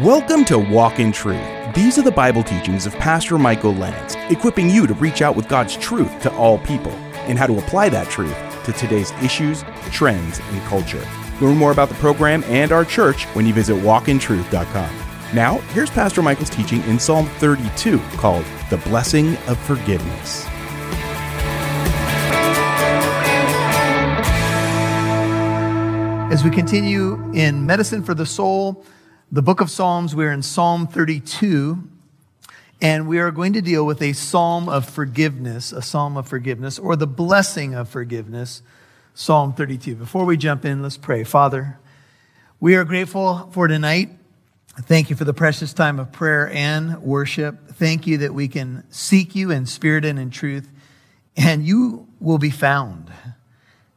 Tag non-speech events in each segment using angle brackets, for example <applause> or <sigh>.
Welcome to Walk in Truth. These are the Bible teachings of Pastor Michael Lance, equipping you to reach out with God's truth to all people and how to apply that truth to today's issues, trends, and culture. Learn more about the program and our church when you visit walkintruth.com. Now, here's Pastor Michael's teaching in Psalm 32 called The Blessing of Forgiveness. As we continue in Medicine for the Soul, the book of Psalms, we're in Psalm 32, and we are going to deal with a psalm of forgiveness, a psalm of forgiveness, or the blessing of forgiveness, Psalm 32. Before we jump in, let's pray. Father, we are grateful for tonight. Thank you for the precious time of prayer and worship. Thank you that we can seek you in spirit and in truth, and you will be found.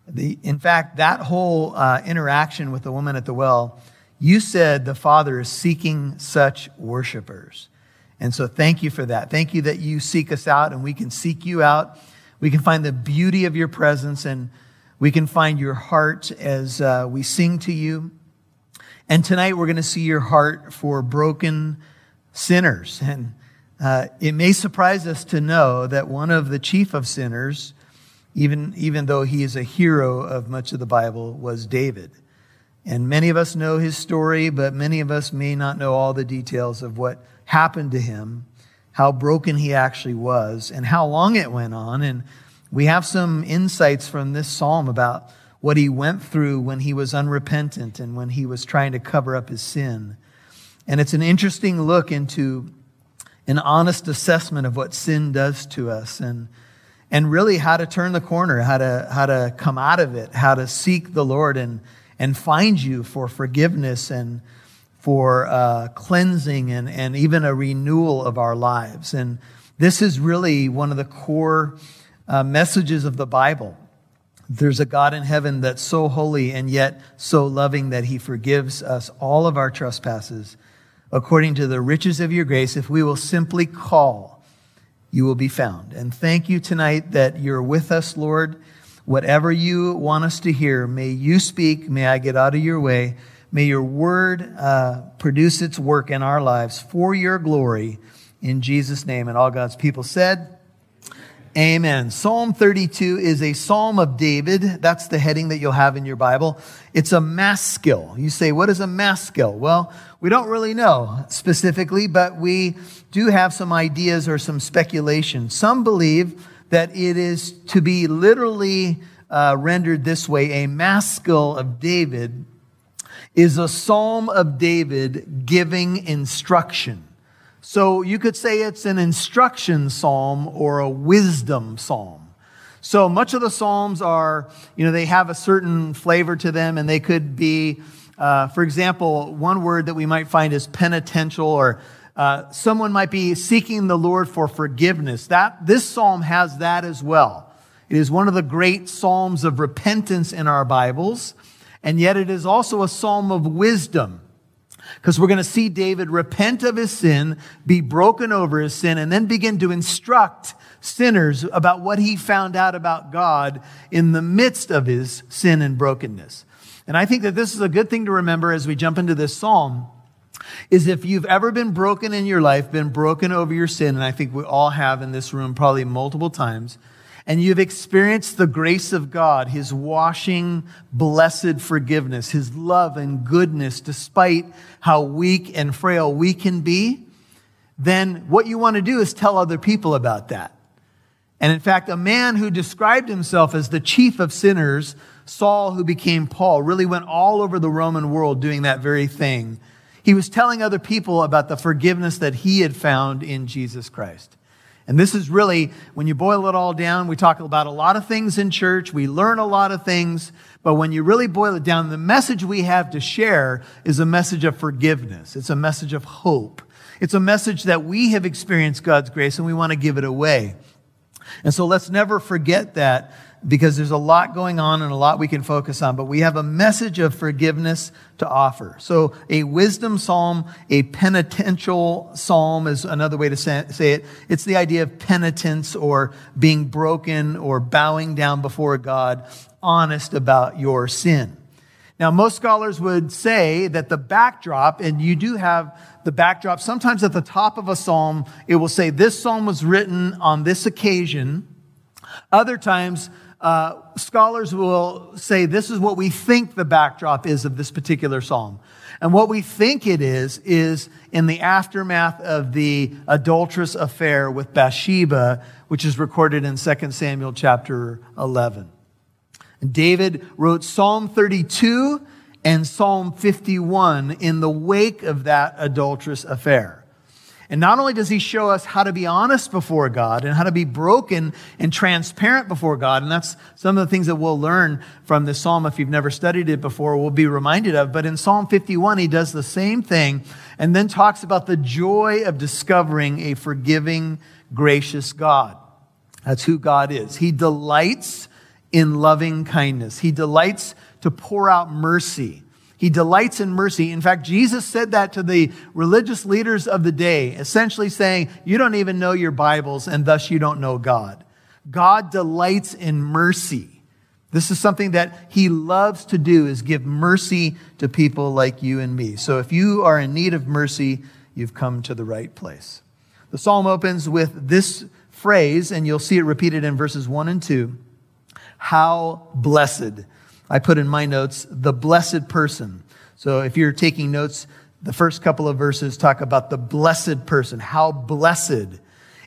The, in fact, that whole uh, interaction with the woman at the well you said the Father is seeking such worshipers. And so thank you for that. Thank you that you seek us out and we can seek you out. We can find the beauty of your presence and we can find your heart as uh, we sing to you. And tonight we're going to see your heart for broken sinners. And uh, it may surprise us to know that one of the chief of sinners, even, even though he is a hero of much of the Bible, was David. And many of us know his story, but many of us may not know all the details of what happened to him, how broken he actually was, and how long it went on. And we have some insights from this psalm about what he went through when he was unrepentant and when he was trying to cover up his sin. And it's an interesting look into an honest assessment of what sin does to us and, and really how to turn the corner, how to, how to come out of it, how to seek the Lord and, and find you for forgiveness and for uh, cleansing and, and even a renewal of our lives. And this is really one of the core uh, messages of the Bible. There's a God in heaven that's so holy and yet so loving that he forgives us all of our trespasses according to the riches of your grace. If we will simply call, you will be found. And thank you tonight that you're with us, Lord. Whatever you want us to hear, may you speak. May I get out of your way. May your word uh, produce its work in our lives for your glory. In Jesus' name. And all God's people said, Amen. Psalm 32 is a psalm of David. That's the heading that you'll have in your Bible. It's a maskil. You say, what is a maskil? Well, we don't really know specifically, but we do have some ideas or some speculation. Some believe that it is to be literally uh, rendered this way a maskil of David is a psalm of David giving instruction. So you could say it's an instruction psalm or a wisdom psalm. So much of the psalms are, you know, they have a certain flavor to them and they could be, uh, for example, one word that we might find is penitential or uh, someone might be seeking the Lord for forgiveness. That, this psalm has that as well. It is one of the great psalms of repentance in our Bibles, and yet it is also a psalm of wisdom. Because we're going to see David repent of his sin, be broken over his sin, and then begin to instruct sinners about what he found out about God in the midst of his sin and brokenness. And I think that this is a good thing to remember as we jump into this psalm is if you've ever been broken in your life, been broken over your sin, and I think we all have in this room probably multiple times, and you've experienced the grace of God, His washing, blessed forgiveness, His love and goodness, despite how weak and frail we can be, then what you want to do is tell other people about that. And in fact, a man who described himself as the chief of sinners, Saul, who became Paul, really went all over the Roman world doing that very thing he was telling other people about the forgiveness that he had found in Jesus Christ. And this is really, when you boil it all down, we talk about a lot of things in church, we learn a lot of things, but when you really boil it down, the message we have to share is a message of forgiveness. It's a message of hope. It's a message that we have experienced God's grace and we want to give it away. And so let's never forget that because there's a lot going on and a lot we can focus on, but we have a message of forgiveness to offer. So a wisdom psalm, a penitential psalm is another way to say it. It's the idea of penitence or being broken or bowing down before God, honest about your sin. Now, most scholars would say that the backdrop, and you do have the backdrop, sometimes at the top of a psalm, it will say, This psalm was written on this occasion. Other times, uh, scholars will say, This is what we think the backdrop is of this particular psalm. And what we think it is, is in the aftermath of the adulterous affair with Bathsheba, which is recorded in 2 Samuel chapter 11. David wrote Psalm 32 and Psalm 51 in the wake of that adulterous affair. And not only does he show us how to be honest before God and how to be broken and transparent before God, and that's some of the things that we'll learn from this psalm if you've never studied it before, we'll be reminded of. But in Psalm 51, he does the same thing and then talks about the joy of discovering a forgiving, gracious God. That's who God is. He delights in loving kindness. He delights to pour out mercy. He delights in mercy. In fact, Jesus said that to the religious leaders of the day, essentially saying, You don't even know your Bibles, and thus you don't know God. God delights in mercy. This is something that he loves to do is give mercy to people like you and me. So if you are in need of mercy, you've come to the right place. The psalm opens with this phrase, and you'll see it repeated in verses 1 and 2. How blessed. I put in my notes, the blessed person. So if you're taking notes, the first couple of verses talk about the blessed person. How blessed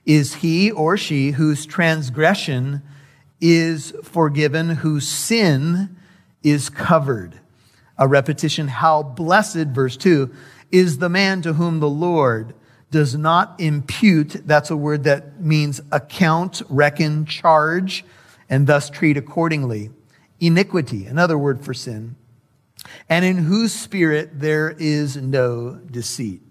is he or she whose transgression is forgiven, whose sin is covered. A repetition, how blessed, verse 2, is the man to whom the Lord does not impute, that's a word that means account, reckon, charge and thus treat accordingly. Iniquity, another word for sin, and in whose spirit there is no deceit.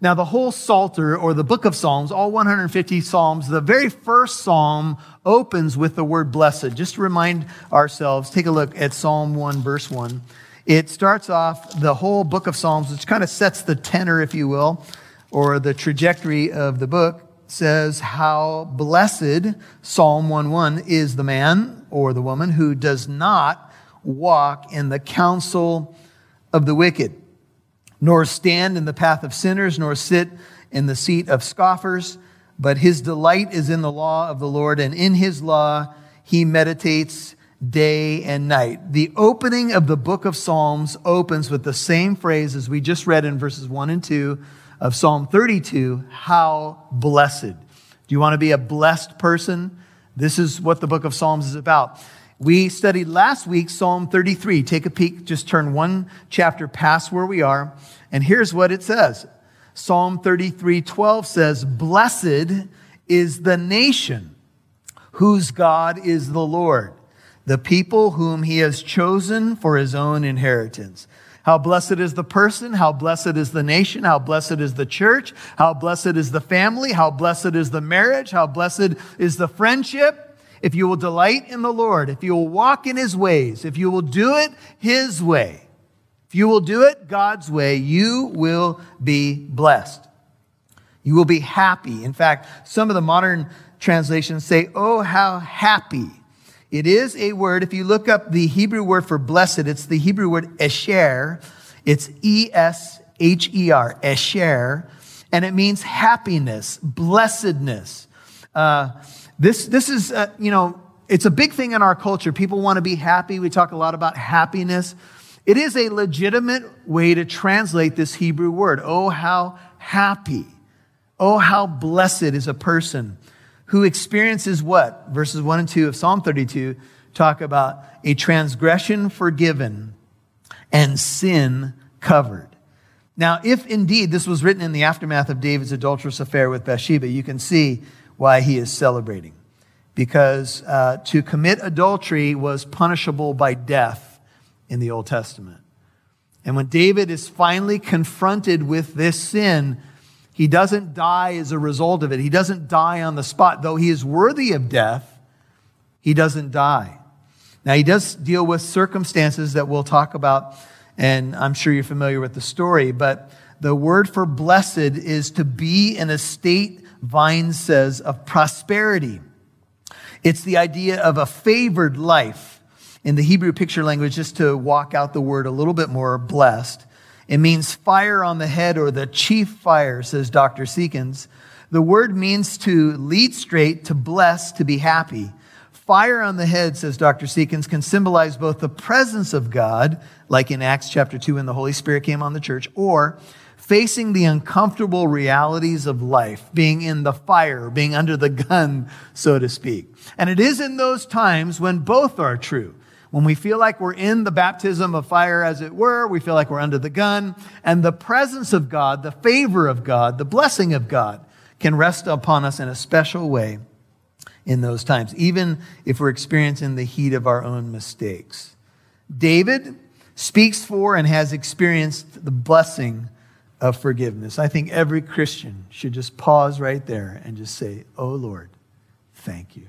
Now, the whole Psalter or the book of Psalms, all 150 Psalms, the very first Psalm opens with the word blessed. Just to remind ourselves, take a look at Psalm 1, verse 1. It starts off the whole book of Psalms, which kind of sets the tenor, if you will, or the trajectory of the book says how blessed Psalm 1:1 is the man or the woman who does not walk in the counsel of the wicked, nor stand in the path of sinners, nor sit in the seat of scoffers, but his delight is in the law of the Lord, and in his law he meditates day and night. The opening of the book of Psalms opens with the same phrase as we just read in verses 1 and 2 of Psalm 32, how blessed. Do you want to be a blessed person? This is what the book of Psalms is about. We studied last week Psalm 33. Take a peek, just turn one chapter past where we are, and here's what it says. Psalm 33 12 says, Blessed is the nation whose God is the Lord, the people whom he has chosen for his own inheritance. How blessed is the person, how blessed is the nation, how blessed is the church, how blessed is the family, how blessed is the marriage, how blessed is the friendship. If you will delight in the Lord, if you will walk in his ways, if you will do it his way, if you will do it God's way, you will be blessed. You will be happy. In fact, some of the modern translations say, Oh, how happy it is a word, if you look up the Hebrew word for blessed, it's the Hebrew word esher. It's E S H E R, esher, and it means happiness, blessedness. Uh, this, this is, uh, you know, it's a big thing in our culture. People want to be happy. We talk a lot about happiness. It is a legitimate way to translate this Hebrew word. Oh, how happy. Oh, how blessed is a person who experiences what? Verses 1 and 2 of Psalm 32 talk about a transgression forgiven and sin covered. Now, if indeed this was written in the aftermath of David's adulterous affair with Bathsheba, you can see why he is celebrating. Because uh, to commit adultery was punishable by death in the Old Testament. And when David is finally confronted with this sin, he doesn't die as a result of it. He doesn't die on the spot. Though he is worthy of death, he doesn't die. Now, he does deal with circumstances that we'll talk about, and I'm sure you're familiar with the story, but the word for blessed is to be in a state, Vine says, of prosperity. It's the idea of a favored life. In the Hebrew picture language, just to walk out the word a little bit more, blessed, it means fire on the head or the chief fire, says Dr. Seekins. The word means to lead straight, to bless, to be happy. Fire on the head, says Dr. Seekins, can symbolize both the presence of God, like in Acts chapter 2 when the Holy Spirit came on the church, or facing the uncomfortable realities of life, being in the fire, being under the gun, so to speak. And it is in those times when both are true. When we feel like we're in the baptism of fire, as it were, we feel like we're under the gun, and the presence of God, the favor of God, the blessing of God can rest upon us in a special way in those times, even if we're experiencing the heat of our own mistakes. David speaks for and has experienced the blessing of forgiveness. I think every Christian should just pause right there and just say, Oh Lord, thank you.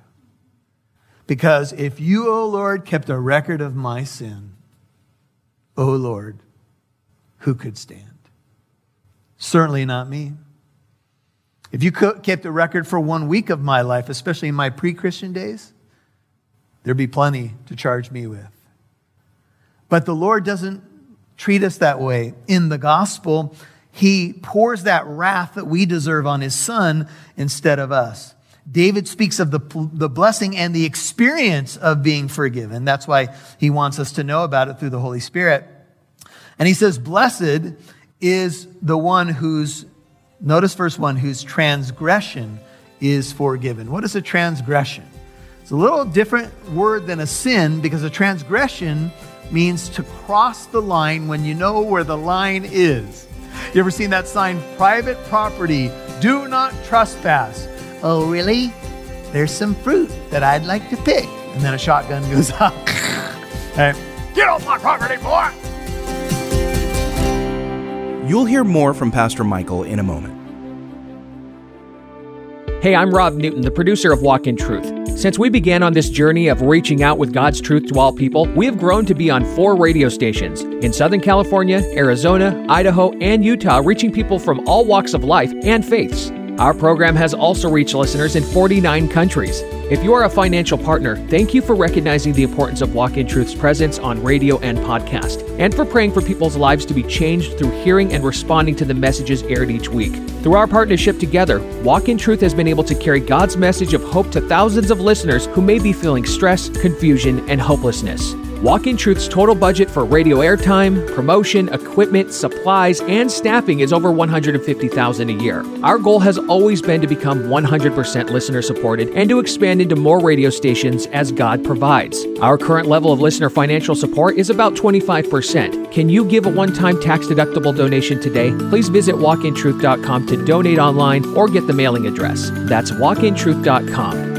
Because if you, O Lord, kept a record of my sin, O Lord, who could stand? Certainly not me. If you kept a record for one week of my life, especially in my pre Christian days, there'd be plenty to charge me with. But the Lord doesn't treat us that way. In the gospel, he pours that wrath that we deserve on his son instead of us. David speaks of the, the blessing and the experience of being forgiven. That's why he wants us to know about it through the Holy Spirit. And he says, Blessed is the one whose, notice verse 1, whose transgression is forgiven. What is a transgression? It's a little different word than a sin because a transgression means to cross the line when you know where the line is. You ever seen that sign, private property, do not trespass? Oh, really? There's some fruit that I'd like to pick. And then a shotgun goes <laughs> off. hey, get off my property, boy! You'll hear more from Pastor Michael in a moment. Hey, I'm Rob Newton, the producer of Walk in Truth. Since we began on this journey of reaching out with God's truth to all people, we have grown to be on four radio stations in Southern California, Arizona, Idaho, and Utah, reaching people from all walks of life and faiths. Our program has also reached listeners in 49 countries. If you are a financial partner, thank you for recognizing the importance of Walk in Truth's presence on radio and podcast, and for praying for people's lives to be changed through hearing and responding to the messages aired each week. Through our partnership together, Walk in Truth has been able to carry God's message of hope to thousands of listeners who may be feeling stress, confusion, and hopelessness. Walk in Truth's total budget for radio airtime, promotion, equipment, supplies, and staffing is over 150,000 a year. Our goal has always been to become 100% listener supported and to expand into more radio stations as God provides. Our current level of listener financial support is about 25%. Can you give a one-time tax-deductible donation today? Please visit walkintruth.com to donate online or get the mailing address. That's walkintruth.com.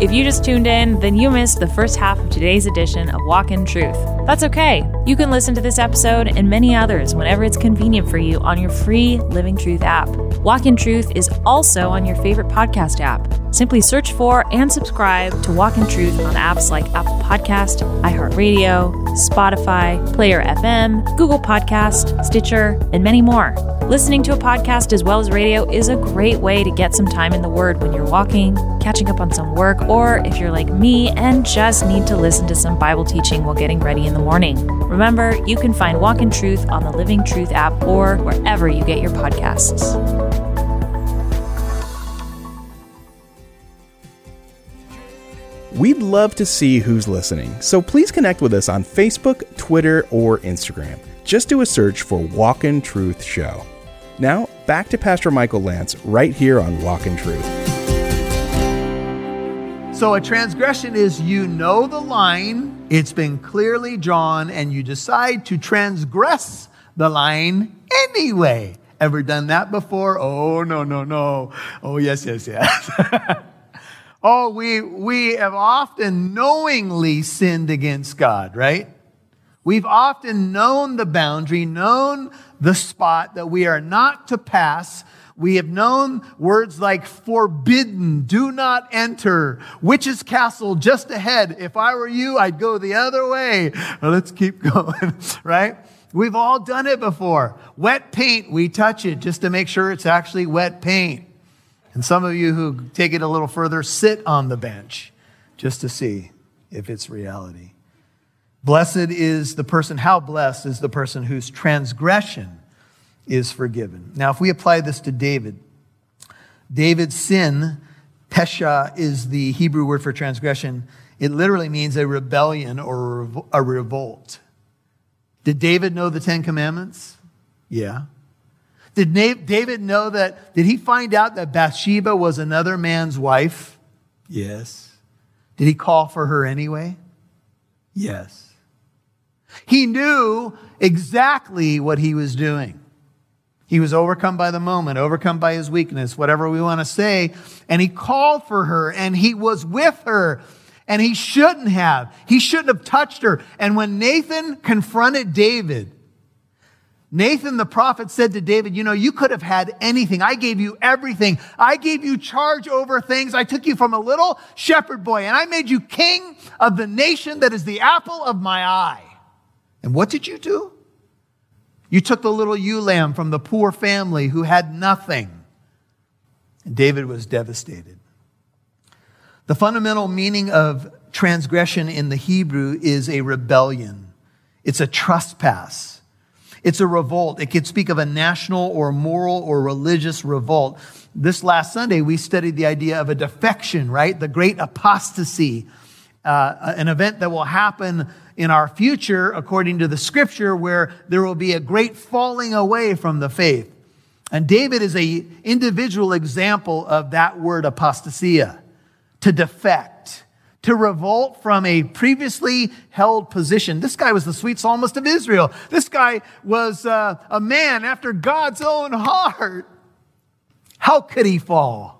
If you just tuned in, then you missed the first half of today's edition of Walk in Truth. That's okay. You can listen to this episode and many others whenever it's convenient for you on your free Living Truth app. Walk in Truth is also on your favorite podcast app. Simply search for and subscribe to Walk in Truth on apps like Apple Podcast, iHeartRadio, Spotify, Player FM, Google Podcast, Stitcher, and many more. Listening to a podcast as well as radio is a great way to get some time in the Word when you're walking, catching up on some work, or if you're like me and just need to listen to some Bible teaching while getting ready in the morning. Remember, you can find Walk in Truth on the Living Truth app or wherever you get your podcasts. We'd love to see who's listening, so please connect with us on Facebook, Twitter, or Instagram. Just do a search for Walk in Truth Show. Now, back to Pastor Michael Lance right here on Walk in Truth. So, a transgression is you know the line, it's been clearly drawn, and you decide to transgress the line anyway. Ever done that before? Oh, no, no, no. Oh, yes, yes, yes. <laughs> oh, we, we have often knowingly sinned against God, right? We've often known the boundary, known the spot that we are not to pass. We have known words like forbidden, do not enter, witch's castle just ahead. If I were you, I'd go the other way. Well, let's keep <laughs> going, right? We've all done it before. Wet paint, we touch it just to make sure it's actually wet paint. And some of you who take it a little further sit on the bench just to see if it's reality. Blessed is the person, how blessed is the person whose transgression is forgiven. Now, if we apply this to David, David's sin, pesha is the Hebrew word for transgression. It literally means a rebellion or a revolt. Did David know the Ten Commandments? Yeah. Did David know that? Did he find out that Bathsheba was another man's wife? Yes. Did he call for her anyway? Yes. He knew exactly what he was doing. He was overcome by the moment, overcome by his weakness, whatever we want to say. And he called for her and he was with her. And he shouldn't have. He shouldn't have touched her. And when Nathan confronted David, Nathan the prophet said to David, You know, you could have had anything. I gave you everything. I gave you charge over things. I took you from a little shepherd boy and I made you king of the nation that is the apple of my eye. And what did you do? You took the little ewe lamb from the poor family who had nothing. And David was devastated. The fundamental meaning of transgression in the Hebrew is a rebellion, it's a trespass, it's a revolt. It could speak of a national or moral or religious revolt. This last Sunday, we studied the idea of a defection, right? The great apostasy, uh, an event that will happen in our future, according to the scripture, where there will be a great falling away from the faith. And David is a individual example of that word apostasia, to defect, to revolt from a previously held position. This guy was the sweet psalmist of Israel. This guy was uh, a man after God's own heart. How could he fall?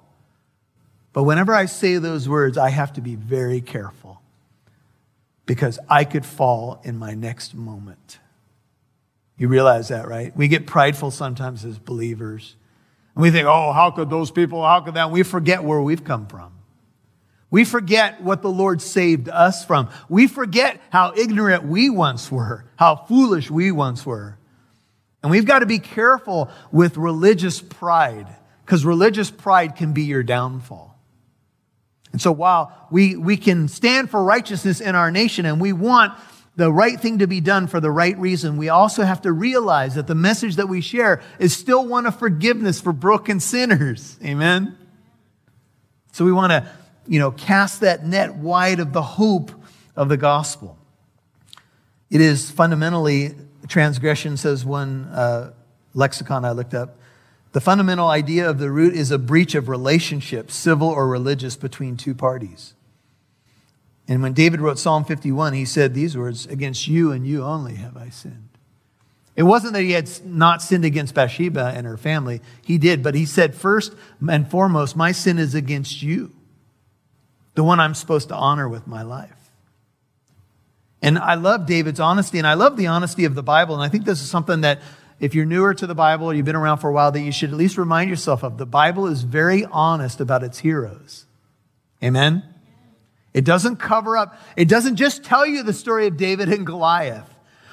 But whenever I say those words, I have to be very careful because I could fall in my next moment. You realize that, right? We get prideful sometimes as believers. And we think, oh, how could those people, how could that? We forget where we've come from. We forget what the Lord saved us from. We forget how ignorant we once were, how foolish we once were. And we've got to be careful with religious pride because religious pride can be your downfall. And so while we, we can stand for righteousness in our nation and we want the right thing to be done for the right reason, we also have to realize that the message that we share is still one of forgiveness for broken sinners. Amen? So we want to, you know, cast that net wide of the hope of the gospel. It is fundamentally transgression, says one uh, lexicon I looked up. The fundamental idea of the root is a breach of relationship, civil or religious, between two parties. And when David wrote Psalm 51, he said these words Against you and you only have I sinned. It wasn't that he had not sinned against Bathsheba and her family. He did, but he said, First and foremost, my sin is against you, the one I'm supposed to honor with my life. And I love David's honesty, and I love the honesty of the Bible. And I think this is something that if you're newer to the Bible or you've been around for a while, that you should at least remind yourself of. The Bible is very honest about its heroes. Amen? It doesn't cover up, it doesn't just tell you the story of David and Goliath.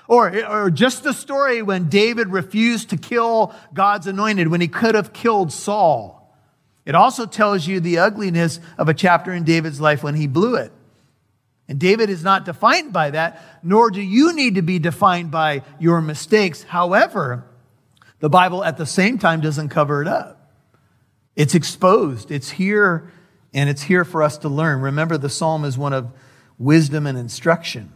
Or, or just the story when David refused to kill God's anointed when he could have killed Saul. It also tells you the ugliness of a chapter in David's life when he blew it. And David is not defined by that, nor do you need to be defined by your mistakes. However, the Bible at the same time doesn't cover it up. It's exposed. It's here, and it's here for us to learn. Remember, the psalm is one of wisdom and instruction.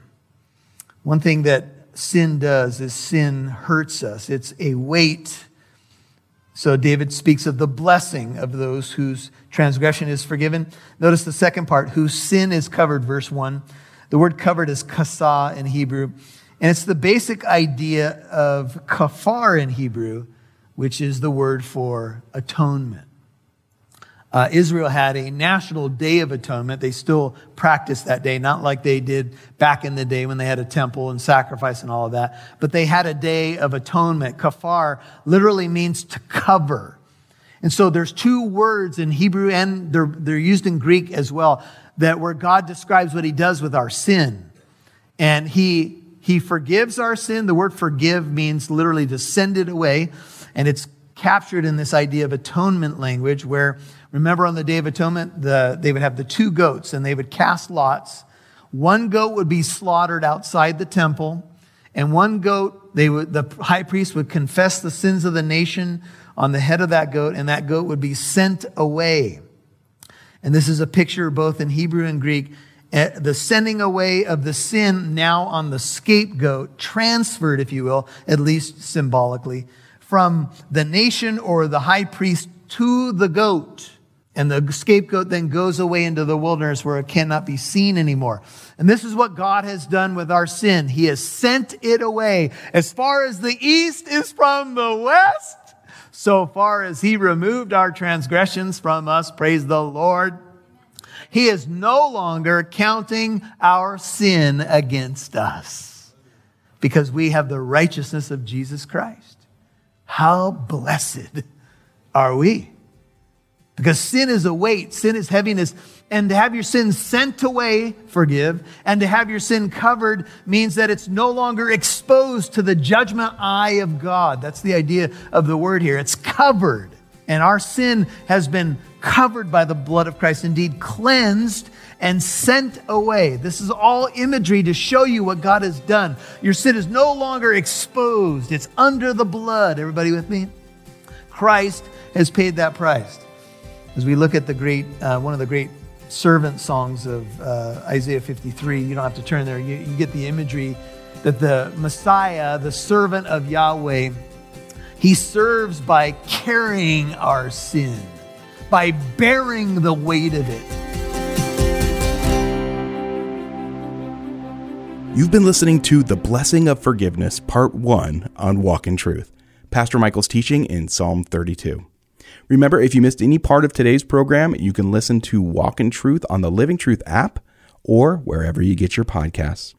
One thing that sin does is sin hurts us, it's a weight so David speaks of the blessing of those whose transgression is forgiven. Notice the second part, whose sin is covered, verse 1. The word covered is kasa in Hebrew. And it's the basic idea of kafar in Hebrew, which is the word for atonement uh, Israel had a national day of atonement. They still practice that day, not like they did back in the day when they had a temple and sacrifice and all of that, but they had a day of atonement. Kafar literally means to cover. And so there's two words in Hebrew and they're, they're used in Greek as well that where God describes what he does with our sin. And he, he forgives our sin. The word forgive means literally to send it away. And it's captured in this idea of atonement language where Remember on the Day of Atonement, the, they would have the two goats and they would cast lots. one goat would be slaughtered outside the temple, and one goat, they would, the high priest would confess the sins of the nation on the head of that goat, and that goat would be sent away. And this is a picture both in Hebrew and Greek. Eh, the sending away of the sin now on the scapegoat, transferred, if you will, at least symbolically, from the nation or the high priest to the goat. And the scapegoat then goes away into the wilderness where it cannot be seen anymore. And this is what God has done with our sin. He has sent it away as far as the east is from the west so far as he removed our transgressions from us. Praise the Lord. He is no longer counting our sin against us because we have the righteousness of Jesus Christ. How blessed are we? Because sin is a weight, sin is heaviness. And to have your sin sent away, forgive, and to have your sin covered means that it's no longer exposed to the judgment eye of God. That's the idea of the word here. It's covered. And our sin has been covered by the blood of Christ, indeed cleansed and sent away. This is all imagery to show you what God has done. Your sin is no longer exposed, it's under the blood. Everybody with me? Christ has paid that price. As we look at the great, uh, one of the great servant songs of uh, Isaiah 53. You don't have to turn there. You, you get the imagery that the Messiah, the servant of Yahweh, he serves by carrying our sin, by bearing the weight of it. You've been listening to The Blessing of Forgiveness, Part 1 on Walk in Truth, Pastor Michael's teaching in Psalm 32. Remember, if you missed any part of today's program, you can listen to Walk in Truth on the Living Truth app or wherever you get your podcasts.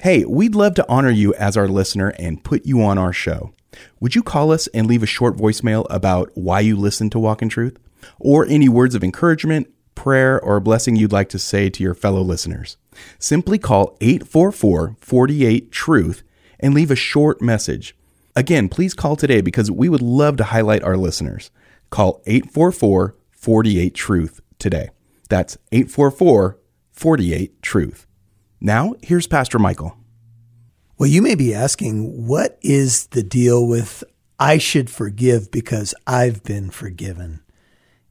Hey, we'd love to honor you as our listener and put you on our show. Would you call us and leave a short voicemail about why you listen to Walk in Truth? Or any words of encouragement, prayer, or blessing you'd like to say to your fellow listeners? Simply call 844 48 Truth and leave a short message. Again, please call today because we would love to highlight our listeners. Call 844 48 Truth today. That's 844 48 Truth. Now, here's Pastor Michael. Well, you may be asking, what is the deal with I should forgive because I've been forgiven?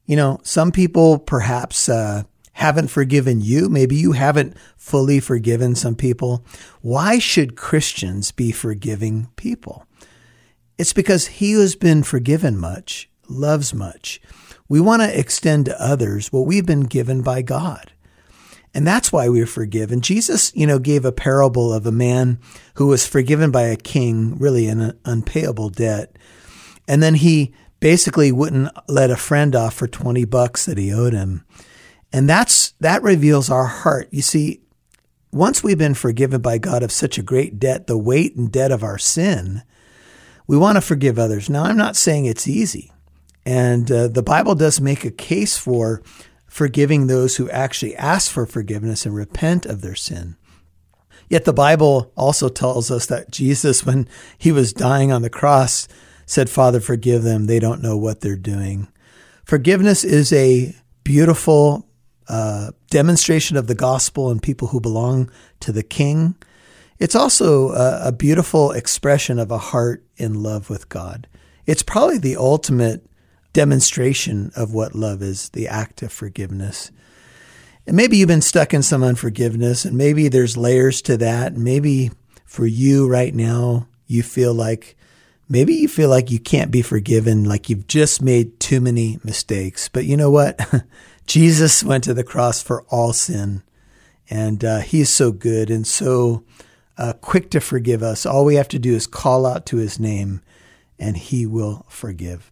You know, some people perhaps uh, haven't forgiven you. Maybe you haven't fully forgiven some people. Why should Christians be forgiving people? It's because he who's been forgiven much loves much. We want to extend to others what we've been given by God. And that's why we're forgiven. Jesus, you know, gave a parable of a man who was forgiven by a king, really an unpayable debt. And then he basically wouldn't let a friend off for 20 bucks that he owed him. And that's, that reveals our heart. You see, once we've been forgiven by God of such a great debt, the weight and debt of our sin, we want to forgive others. Now, I'm not saying it's easy. And uh, the Bible does make a case for forgiving those who actually ask for forgiveness and repent of their sin. Yet the Bible also tells us that Jesus, when he was dying on the cross, said, Father, forgive them. They don't know what they're doing. Forgiveness is a beautiful uh, demonstration of the gospel and people who belong to the King. It's also a, a beautiful expression of a heart in love with God. It's probably the ultimate demonstration of what love is, the act of forgiveness. And maybe you've been stuck in some unforgiveness, and maybe there's layers to that. Maybe for you right now, you feel like maybe you feel like you can't be forgiven, like you've just made too many mistakes. But you know what? <laughs> Jesus went to the cross for all sin, and uh, He is so good and so uh, quick to forgive us. All we have to do is call out to His name, and He will forgive.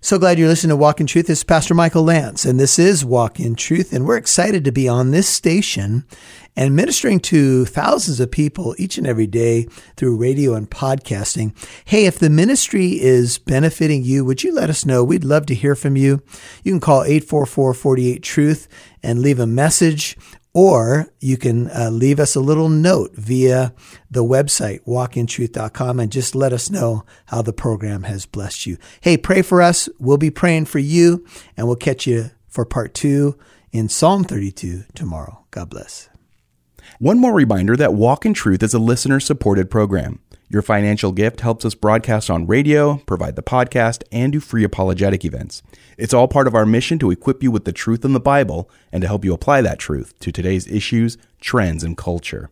So glad you're listening to Walk in Truth. This is Pastor Michael Lance, and this is Walk in Truth. And we're excited to be on this station and ministering to thousands of people each and every day through radio and podcasting. Hey, if the ministry is benefiting you, would you let us know? We'd love to hear from you. You can call 844 48 Truth and leave a message or you can uh, leave us a little note via the website, walkintruth.com, and just let us know how the program has blessed you. Hey, pray for us. We'll be praying for you, and we'll catch you for part two in Psalm 32 tomorrow. God bless. One more reminder that Walk in Truth is a listener supported program. Your financial gift helps us broadcast on radio, provide the podcast, and do free apologetic events. It's all part of our mission to equip you with the truth in the Bible and to help you apply that truth to today's issues, trends, and culture.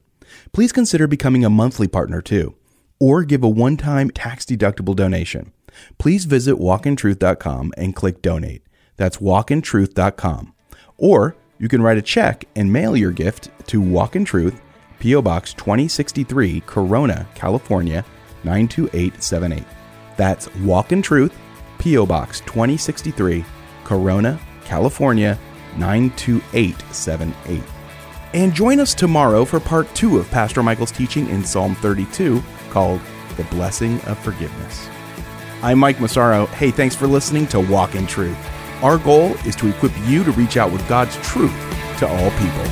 Please consider becoming a monthly partner too, or give a one time tax deductible donation. Please visit walkintruth.com and click donate. That's walkintruth.com. Or you can write a check and mail your gift to Walk in Truth P.O. Box 2063, Corona, California 92878. That's Walk in Truth, P.O. Box 2063, Corona, California 92878. And join us tomorrow for part two of Pastor Michael's teaching in Psalm 32 called The Blessing of Forgiveness. I'm Mike Massaro. Hey, thanks for listening to Walk in Truth. Our goal is to equip you to reach out with God's truth to all people.